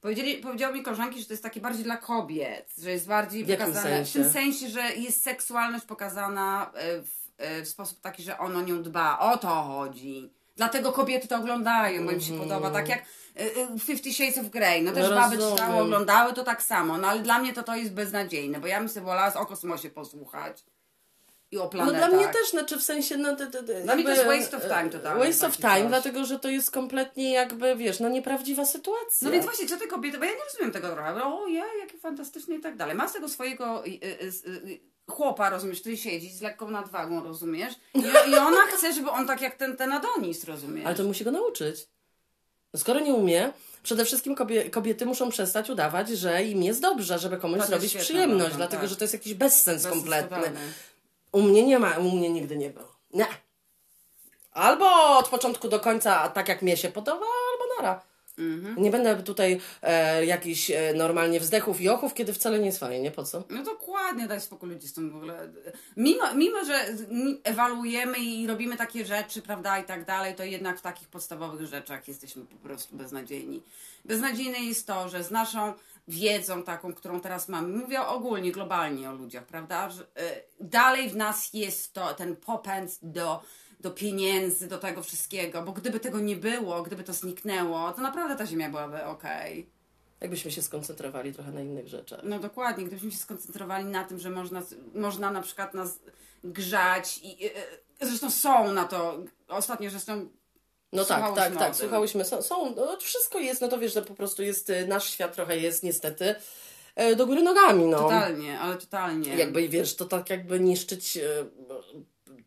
Powiedzieli, powiedziała mi koleżanki, że to jest takie bardziej dla kobiet, że jest bardziej W pokazane, w tym sensie? sensie, że jest seksualność pokazana y, w, y, w sposób taki, że on o nią dba, o to chodzi. Dlatego kobiety to oglądają, bo im się podoba. Tak jak y, Fifty Shades of Grey. No też Ja baby czytały, oglądały to tak samo. No ale dla mnie to to jest beznadziejne, bo ja bym sobie wolała o kosmosie posłuchać. I o No planetach. dla mnie też, znaczy w sensie, no... d- d- d- Dla mnie to jest waste of time totalnie, Waste of time, coś. dlatego, że to jest kompletnie jakby, wiesz, no nieprawdziwa sytuacja. No więc właśnie, co te kobiety, bo ja nie rozumiem tego trochę, o ja, jakie fantastyczne i tak dalej. Masz tego swojego y, y, y, chłopa, rozumiesz, który siedzi z lekką nadwagą, rozumiesz? I, I ona chce, żeby on tak jak ten, ten Adonis, rozumiesz? Ale to musi go nauczyć. No skoro nie umie, przede wszystkim kobie, kobiety muszą przestać udawać, że im jest dobrze, żeby komuś To zrobić świetna przyjemność, dlatego tak. że to jest jakiś bezsens Bez kompletny. U mnie nie ma, u mnie nigdy nie było. Nie. Albo od początku do końca tak jak mnie się podoba, albo nara. Mhm. Nie będę tutaj e, jakichś e, normalnie wzdechów i ochów, kiedy wcale nie jest fajnie. Po co? No dokładnie, daj spokój ludzi z tym w ogóle. Mimo, mimo że ewaluujemy i robimy takie rzeczy, prawda, i tak dalej, to jednak w takich podstawowych rzeczach jesteśmy po prostu beznadziejni. Beznadziejne jest to, że z naszą wiedzą taką, którą teraz mamy, mówię ogólnie, globalnie o ludziach, prawda, że y, dalej w nas jest to, ten popęd do do pieniędzy, do tego wszystkiego, bo gdyby tego nie było, gdyby to zniknęło, to naprawdę ta ziemia byłaby okej. Jakbyśmy się skoncentrowali trochę na innych rzeczach. No dokładnie, gdybyśmy się skoncentrowali na tym, że można, można na przykład nas grzać i e, zresztą są na to, ostatnio zresztą No tak, tak, tak, słuchałyśmy. Są, są no, wszystko jest, no to wiesz, że po prostu jest, y, nasz świat trochę jest niestety e, do góry nogami, no. totalnie, ale totalnie. Jakby, wiesz, to tak jakby niszczyć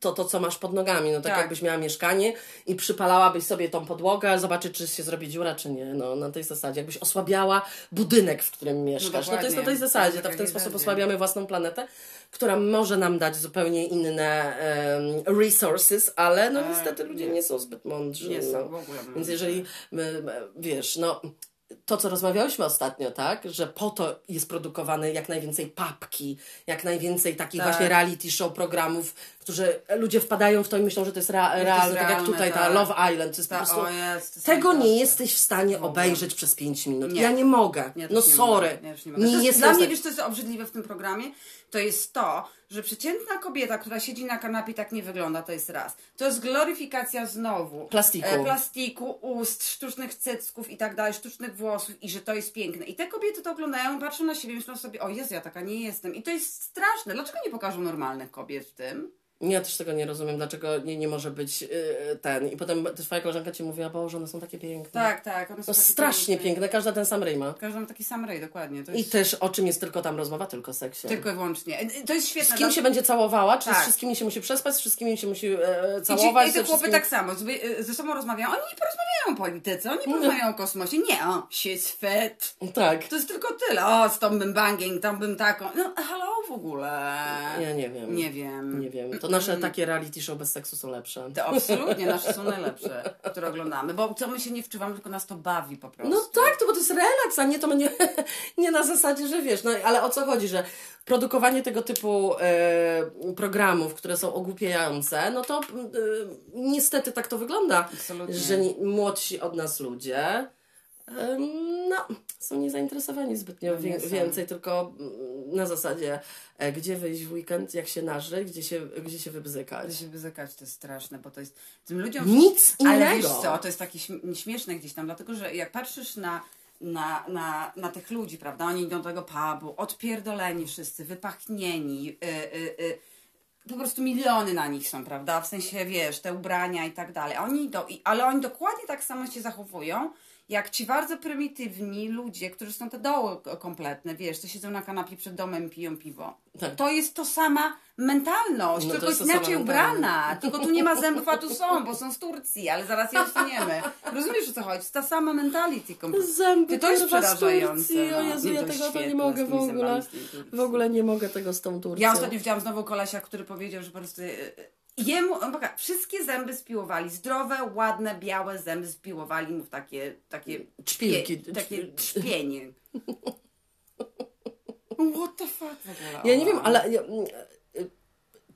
to, to, co masz pod nogami. No tak, Tak. jakbyś miała mieszkanie i przypalałabyś sobie tą podłogę, zobaczyć, czy się zrobi dziura, czy nie. No, na tej zasadzie. Jakbyś osłabiała budynek, w którym mieszkasz. No, to jest na tej zasadzie. Tak, To w ten tak, sposób tak. osłabiamy własną planetę, która może nam dać zupełnie inne em, resources, ale no E, niestety ludzie nie. są zbyt mądrzy. Nie są no. w ogóle. Więc jeżeli, wiesz, no to, co rozmawiałyśmy ostatnio, tak, że po to jest produkowane jak najwięcej papki, jak najwięcej takich Tak. właśnie reality show programów, którzy ludzie wpadają w to i myślą, że to jest rea- jest realne, tak jak tutaj ta tak. Love Island, to jest Ta- po prostu... o jest, Tego nie jesteś w stanie W obejrzeć przez 5 minut. Nie. Ja nie mogę. Ja no nie sorry. Ja nie. Nie to jest, jestem dla mnie, wiesz, co jest obrzydliwe w tym programie? To jest to, że przeciętna kobieta, która siedzi na kanapie tak nie wygląda, to jest raz. To jest gloryfikacja znowu. Plastiku. E, plastiku, ust, sztucznych cycków i tak dalej, sztucznych włosów i że to jest piękne. I te kobiety to oglądają, patrzą na siebie i myślą sobie, o Jezu, ja taka nie jestem. I to jest straszne. Dlaczego nie pokażą normalnych kobiet w tym? Ja też tego nie rozumiem, dlaczego nie, nie może być yy, ten. I potem twoja koleżanka ci mówiła, Boże, one są takie piękne. Tak, tak. One są No strasznie piękne, każda ten sam ryj ma. Każdy ma taki sam rej, dokładnie. To I jest też o czym jest tylko tam rozmowa? Tylko o seksie. tylko i wyłącznie. E, To jest świetne. Z kim dla- się będzie całowała? Czy z Tak. wszystkimi się musi przespać? Z wszystkimi się musi e, I, całować? ci, I te ze chłopy tak samo, y, ze sobą rozmawiają. Oni nie porozmawiają o polityce, oni nie porozmawiają o kosmosie. Nie, o, she's fat. Tak. To jest tylko tyle. O, z tą bym banging, tam bym taką. No, hello w ogóle. Ja nie wiem. Nie wiem. Nie wiem. To nasze takie reality show bez seksu są lepsze. To absolutnie nasze są najlepsze, które oglądamy, bo co my się nie wczuwamy, tylko nas to bawi po prostu. No tak, to bo to jest relaks, a nie to nie, nie na zasadzie, że wiesz, no ale o co chodzi, że produkowanie tego typu e, programów, które są ogłupiające, no to e, niestety tak to wygląda, Absolutnie. że młodsi od nas ludzie no, są niezainteresowani zbytnio No nie wie, są. więcej, tylko mm, na zasadzie e, gdzie wyjść w weekend, jak się naży, gdzie się, gdzie się wybzykać. To się wyzykać to jest straszne, bo to jest tym ludziom... Nic Ale innego. wiesz co, to jest takie śm- śmieszne gdzieś tam, dlatego że jak patrzysz na, na, na, na tych ludzi, prawda, oni idą do tego pubu, odpierdoleni wszyscy, wypachnieni, y, y, y, po prostu miliony na nich są, prawda, w sensie, wiesz, te ubrania i tak dalej, oni idą, i, ale oni dokładnie tak samo się zachowują, jak ci bardzo prymitywni ludzie, którzy są te doły kompletne, wiesz, co siedzą na kanapie przed domem piją piwo. Tak. To jest to sama mentalność, No tylko jest inaczej ubrana. Tylko tu nie ma zębów, a tu są, bo są z Turcji, ale zaraz je odsuniemy. Rozumiesz o co chodzi? To jest ta sama mentality. Zęby, to jest kurwa, z przerażające. Turcji. O no. Jezu, Nie, ja tego to nie mogę w ogóle. W ogóle nie mogę tego z tą Turcją. Ja ostatnio widziałam znowu kolesia, który powiedział, że po prostu y, y, jemu, poka- wszystkie zęby spiłowali, zdrowe, ładne, białe zęby spiłowali mu w takie, takie Czpilki. Czpie, takie trzpienie. What the fuck w ogóle? Ja nie wiem, ale mm, y,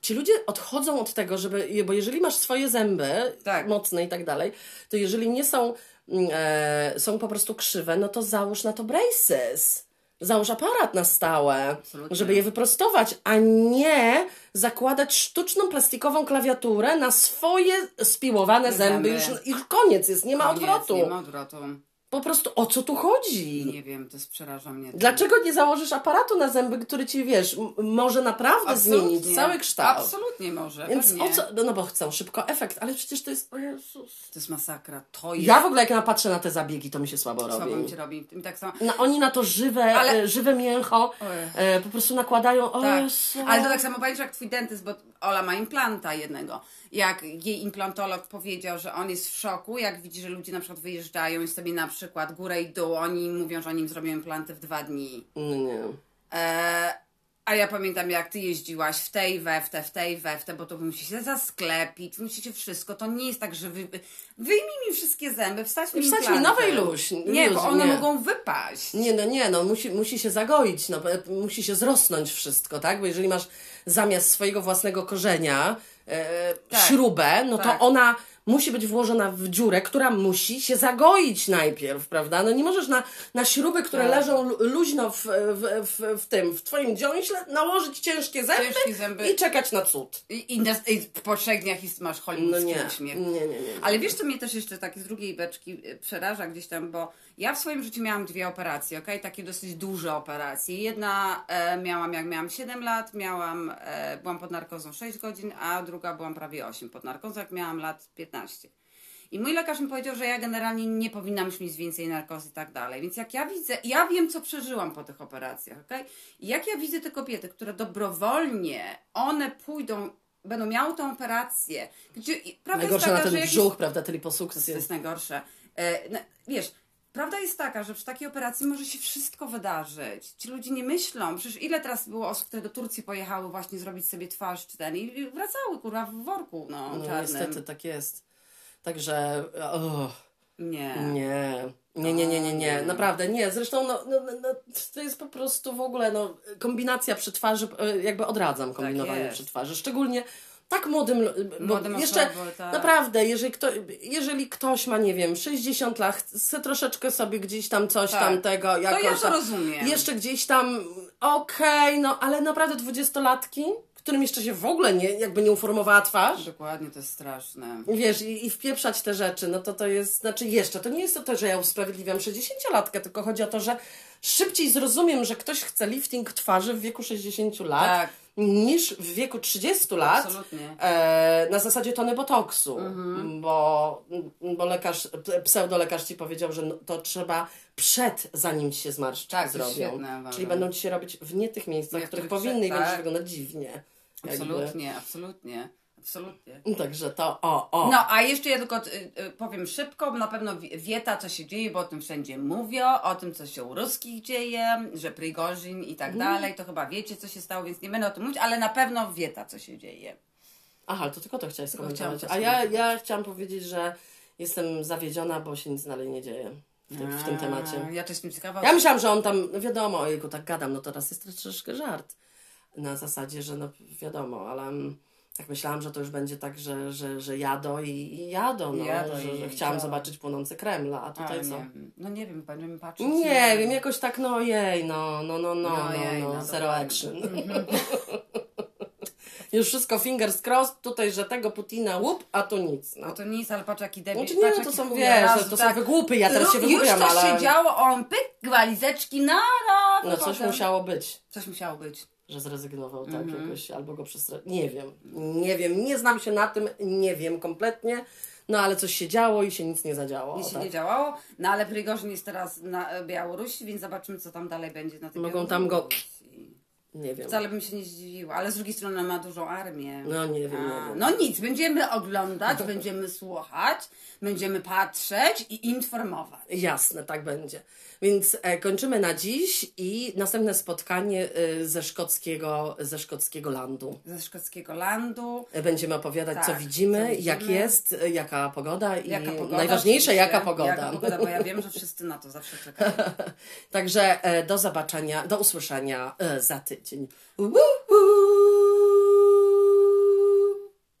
ci ludzie odchodzą od tego, żeby, bo jeżeli masz swoje zęby Tak. mocne i tak dalej, to jeżeli nie są, mm, e, są po prostu krzywe, no to załóż na to braces. Załóż aparat na stałe, Absolutnie. żeby je wyprostować, a nie zakładać sztuczną plastikową klawiaturę na swoje spiłowane zęby. Już, już koniec jest, nie ma Koniec, odwrotu. Nie ma odwrotu. Po prostu o co tu chodzi? Nie wiem, to jest przeraża mnie. Dlaczego nie założysz aparatu na zęby, który ci, wiesz, może naprawdę Absolutnie. zmienić cały kształt? Absolutnie może. Więc pewnie. o co? No, no bo chcą szybko efekt, ale przecież to jest. O Jezus. To jest masakra. To jest. Ja w ogóle jak ja patrzę na te zabiegi, to mi się słabo robi. Słabo mi się robi. Mi tak samo. No, oni na to żywe, Ale- e, żywe mięcho e, po prostu nakładają. O Tak. Jezu. Ale to tak samo pamiętasz jak twój dentyst, bo Ola ma implanta jednego. Jak jej implantolog powiedział, że on jest w szoku, jak widzi, że ludzie na przykład wyjeżdżają i sobie na przykład górę i dół, oni mówią, że oni im zrobią implanty w dwa dni. Nie, nie. A ja pamiętam, jak ty jeździłaś w tej, we w te, w tej, we w te, bo to musi się zasklepić, musicie wszystko. To nie jest tak, że wy, wyjmij mi wszystkie zęby, wstać mi Wstać mi nowej luź- Nie, bo one nie. mogą wypaść. Nie, no nie, no musi, musi się zagoić, no, e, musi się zrosnąć wszystko, tak? Bo jeżeli masz zamiast swojego własnego korzenia e, Tak. śrubę, no Tak. to ona musi być włożona w dziurę, która musi się zagoić najpierw, prawda? No nie możesz na, na śruby, które Tak. leżą lu- luźno w, w, w, w tym, w twoim dziąśle, nałożyć ciężkie zęby, Ciężkie zęby. i czekać na cud. I, i, na- i po trzech dniach masz No hollywoodzki nie, uśmiech. nie, nie, nie. Ale wiesz, co mnie też jeszcze tak z drugiej beczki y, przeraża gdzieś tam, bo ja w swoim życiu miałam dwie operacje, okej? Takie dosyć duże operacje. Jedna e, miałam, jak miałam 7 lat, miałam, e, byłam pod narkozą 6 godzin, a druga byłam prawie 8 pod narkozą, jak miałam lat 15. I mój lekarz mi powiedział, że ja generalnie nie powinnam już mieć więcej narkozy i tak dalej. Więc jak ja widzę, ja wiem, co przeżyłam po tych operacjach, okej? I jak ja widzę te kobiety, które dobrowolnie, one pójdą, będą miały tą operację, gdzie Najgorsze jest na taka, ten brzuch, prawda, te jest, to jest najgorsze. E, no, wiesz, prawda jest taka, że przy takiej operacji może się wszystko wydarzyć. Ci ludzie nie myślą. Przecież ile teraz było osób, które do Turcji pojechały właśnie zrobić sobie twarz czy ten i wracały, kurwa, w worku, no, No czarnym. niestety tak jest. Także... Oh. Nie. Nie. Nie, nie, nie, nie, nie, naprawdę nie. Zresztą no, no, no, no, to jest po prostu w ogóle no, kombinacja przy twarzy, e, jakby odradzam kombinowanie jest. przy twarzy. Szczególnie tak młodym, Młodym jeszcze osobom, tak. naprawdę, jeżeli, kto, jeżeli ktoś ma, nie wiem, 60 lat, chce troszeczkę sobie gdzieś tam coś Tak. tam tego, jakoś ja to tam, rozumiem. Jeszcze gdzieś tam, okej, no ale naprawdę dwudziestolatki, którym jeszcze się w ogóle nie, jakby nie uformowała twarz, Dokładnie, to jest straszne. Wiesz, i, i wpieprzać te rzeczy, no to to jest, znaczy jeszcze, to nie jest to, to że ja usprawiedliwiam 60-latkę, tylko chodzi o to, że szybciej zrozumiem, że ktoś chce lifting twarzy w wieku 60 lat, Tak. Niż w wieku 30 lat Absolutnie. e, na zasadzie tony botoksu, Mhm. bo, bo lekarz, pseudolekarz ci powiedział, że no, to trzeba przed, zanim ci się zmarszczki Tak, zrobią. Czyli będą ci się robić w nie tych miejscach, w których powinny i tak. będziesz wyglądać dziwnie. Jakby. Absolutnie, absolutnie. Także to, o, o. No, a jeszcze ja tylko y, y, powiem szybko, na pewno wi- wieta, co się dzieje, bo o tym wszędzie mówią, o tym, co się u ruskich dzieje, że Prigorzin i tak dalej, to chyba wiecie, co się stało, więc nie będę o tym mówić, ale na pewno wieta, co się dzieje. Aha, to tylko to chciałeś skomentować. A ja, ja chciałam powiedzieć, że jestem zawiedziona, bo się nic dalej nie dzieje w tym, w tym temacie. Ja też jestem ciekawa. Ja myślałam, że on tam, no wiadomo, ojejku, tak gadam, no to teraz jest troszeczkę żart. Na zasadzie, że no wiadomo, ale mm, tak myślałam, że to już będzie tak, że, że, że jadą i, i jadą, no, Jadą że, że chciałam zobaczyć płonący Kremla, a A, tutaj nie co? wiem. No nie wiem, będziemy patrzeć. Nie wiem, jakoś tak, no jej, no, no, no, no, No no, jej, no, no, zero dokładnie. action. Już wszystko fingers crossed, tutaj, że tego Putina łup, a tu nic. No. No to nic, ale patrz jaki debil. Znaczy nie, patrz, no to są, wiesz, to są wygłupy, ja teraz się Już wygłupiam, to ale- się działo, on pyk, walizeczki, nara. No coś musiało być. Coś musiało być. Że zrezygnował, tak, Mhm. jakoś, albo go przestra... Nie wiem, nie wiem, nie znam się na tym, nie wiem kompletnie, no ale coś się działo i się nic nie zadziało. Nic się tak. nie działało, no ale Prigorzyn jest teraz na Białorusi, więc zobaczymy, co tam dalej będzie na tej Mogą tam go-. Nie wiem. Wcale bym się nie zdziwiła, ale z drugiej strony ma dużą armię. No nie wiem, nie wiem. No nic, będziemy oglądać, będziemy słuchać, będziemy patrzeć i informować. Jasne, tak będzie. Więc e, kończymy na dziś i następne spotkanie e, ze szkockiego, ze szkockiego landu. Ze szkockiego landu. E, Będziemy opowiadać, co, Tak, widzimy, co jak widzimy. jest, e, jaka pogoda i Jaka pogoda? najważniejsze, oczywiście. jaka pogoda. Jaka pogoda, bo ja wiem, że wszyscy na to zawsze czekają. Także e, do zobaczenia, do usłyszenia e, za tydzień. continue. Woo-hoo!